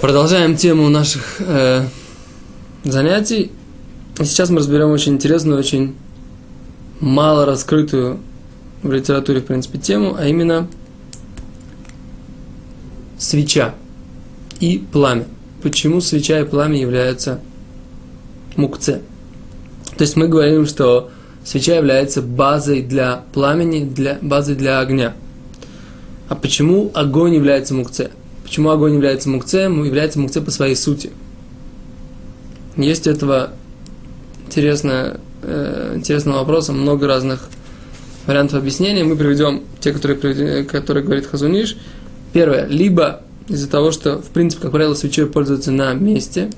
Продолжаем тему наших э, занятий. И сейчас мы разберем очень интересную, очень мало раскрытую в литературе, в принципе, тему, а именно свеча и пламя. Почему свеча и пламя являются мукце? То есть мы говорим, что свеча является базой для пламени, для, базой для огня. А почему огонь является мукце? Почему огонь является мукцем? Является мукце по своей сути. Есть у этого интересная, э, интересного вопроса, много разных вариантов объяснения. Мы приведем те, которые, которые говорит Хазуниш. Первое. Либо из-за того, что, в принципе, как правило, свечой пользуются на месте,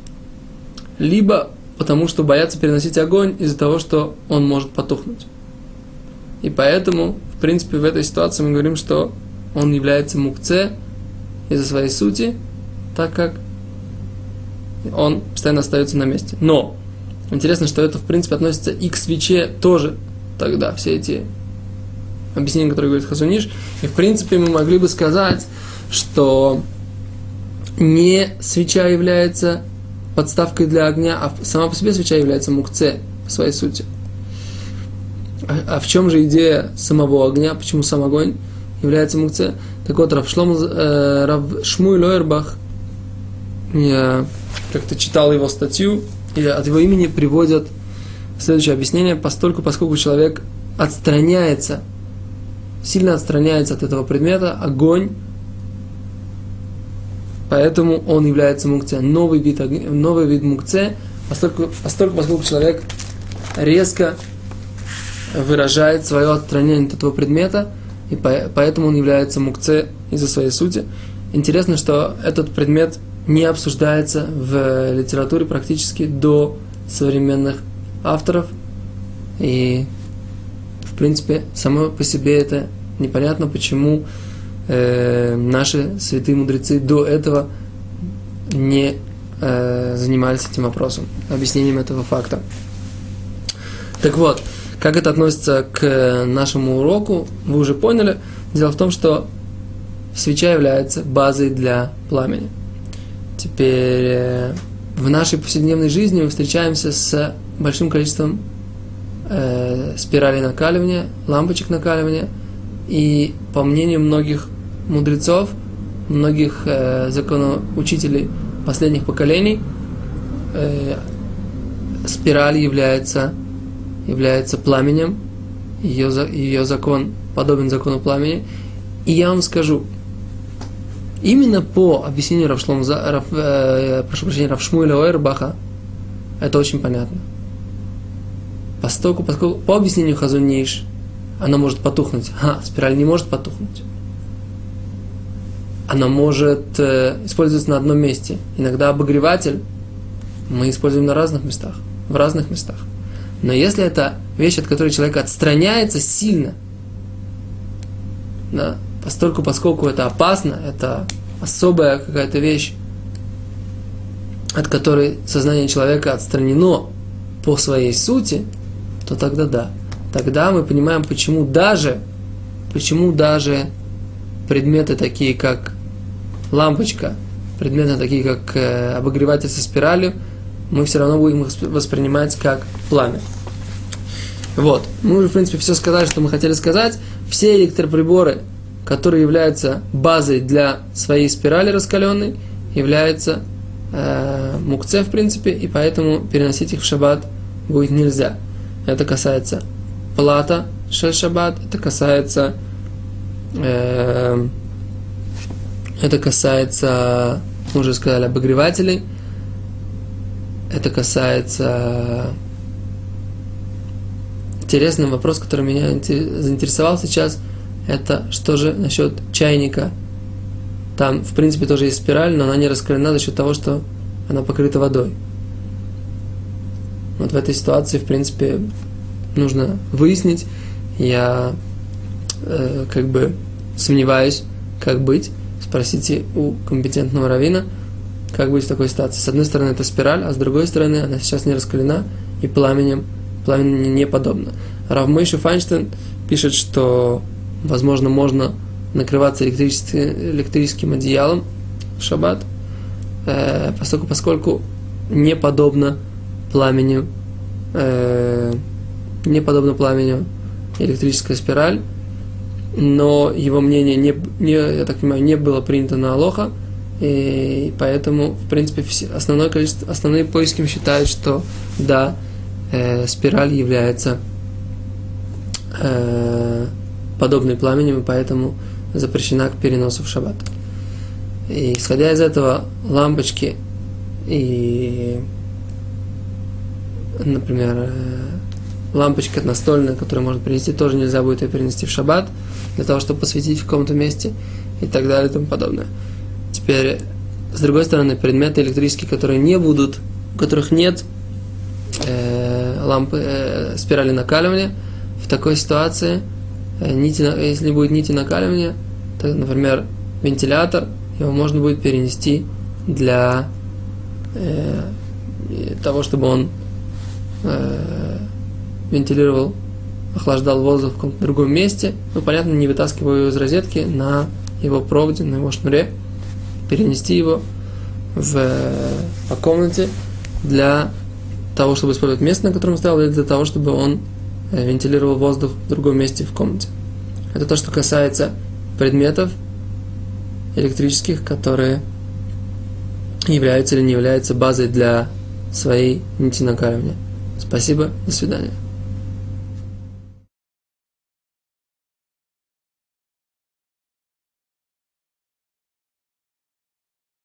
либо потому что боятся переносить огонь из-за того, что он может потухнуть. И поэтому, в принципе, в этой ситуации мы говорим, что он является мукце из-за своей сути, так как он постоянно остается на месте. Но интересно, что это, в принципе, относится и к свече тоже тогда, все эти объяснения, которые говорит Хазуниш. И, в принципе, мы могли бы сказать, что не свеча является подставкой для огня, а сама по себе свеча является мукце по своей сути. А, а в чем же идея самого огня? Почему сам огонь является мукце? Так вот, Рав, э, Рав Шмуй Лойербах, я как-то читал его статью, и от его имени приводят следующее объяснение, постольку, поскольку человек отстраняется, сильно отстраняется от этого предмета, огонь Поэтому он является мукце. Новый вид, новый вид мукце, поскольку, поскольку, поскольку человек резко выражает свое отстранение от этого предмета, и поэтому он является мукце из-за своей сути. Интересно, что этот предмет не обсуждается в литературе практически до современных авторов. И, в принципе, само по себе это непонятно, почему э, наши святые мудрецы до этого не э, занимались этим вопросом, объяснением этого факта. Так вот, как это относится к нашему уроку, вы уже поняли. Дело в том, что свеча является базой для пламени. Теперь э, в нашей повседневной жизни мы встречаемся с большим количеством э, спиралей накаливания, лампочек накаливания. И по мнению многих мудрецов, многих э, законоучителей последних поколений, э, спираль является, является пламенем, ее, ее закон подобен закону пламени. И я вам скажу, именно по объяснению Равшлом, Рав, э, прошу прощения, Равшмуэля Ойрбаха, это очень понятно. Поскольку, поскольку по объяснению Хазуниш, она может потухнуть. А, спираль не может потухнуть она может э, использоваться на одном месте. Иногда обогреватель мы используем на разных местах, в разных местах. Но если это вещь, от которой человек отстраняется сильно, да, постольку, поскольку это опасно, это особая какая-то вещь, от которой сознание человека отстранено по своей сути, то тогда да. Тогда мы понимаем, почему даже, почему даже предметы такие, как лампочка, предметы такие, как э, обогреватель со спиралью, мы все равно будем их воспринимать как пламя. Вот. Мы уже, в принципе, все сказали, что мы хотели сказать. Все электроприборы, которые являются базой для своей спирали раскаленной, являются э, мукце, в принципе, и поэтому переносить их в шаббат будет нельзя. Это касается плата шель шаббат, это касается э, это касается, мы уже сказали, обогревателей. Это касается... Интересный вопрос, который меня заинтересовал сейчас, это что же насчет чайника. Там, в принципе, тоже есть спираль, но она не раскалена за счет того, что она покрыта водой. Вот в этой ситуации, в принципе, нужно выяснить. Я э, как бы сомневаюсь, как быть спросите у компетентного равина, как быть в такой ситуации. С одной стороны, это спираль, а с другой стороны, она сейчас не раскалена и пламенем, пламени не подобно. Рав Мойши Файнштейн пишет, что, возможно, можно накрываться электрическим, одеялом в шаббат. э, поскольку, поскольку не подобно пламени, э, не подобно пламени электрическая спираль, но его мнение не, не, я так понимаю, не было принято на Алоха, и поэтому, в принципе, все, основное количество, основные поиски считают, что да, э, спираль является э, подобной пламенем, и поэтому запрещена к переносу в шаббат. И исходя из этого, лампочки и, например, э, лампочка настольная, которую можно принести, тоже нельзя будет ее перенести в шаббат, для того, чтобы посветить в каком-то месте и так далее и тому подобное. Теперь, с другой стороны, предметы электрические, которые не будут, у которых нет лампы, э, спирали накаливания, в такой ситуации, э, нити, если будет нити накаливания, то, например, вентилятор, его можно будет перенести для э, того, чтобы он э, вентилировал, охлаждал воздух в каком-то другом месте, ну, понятно, не вытаскивая его из розетки на его проводе, на его шнуре, перенести его в, по комнате для того, чтобы использовать место, на котором стоял, или для того, чтобы он э, вентилировал воздух в другом месте в комнате. Это то, что касается предметов электрических, которые являются или не являются базой для своей нити накаливания. Спасибо, до свидания.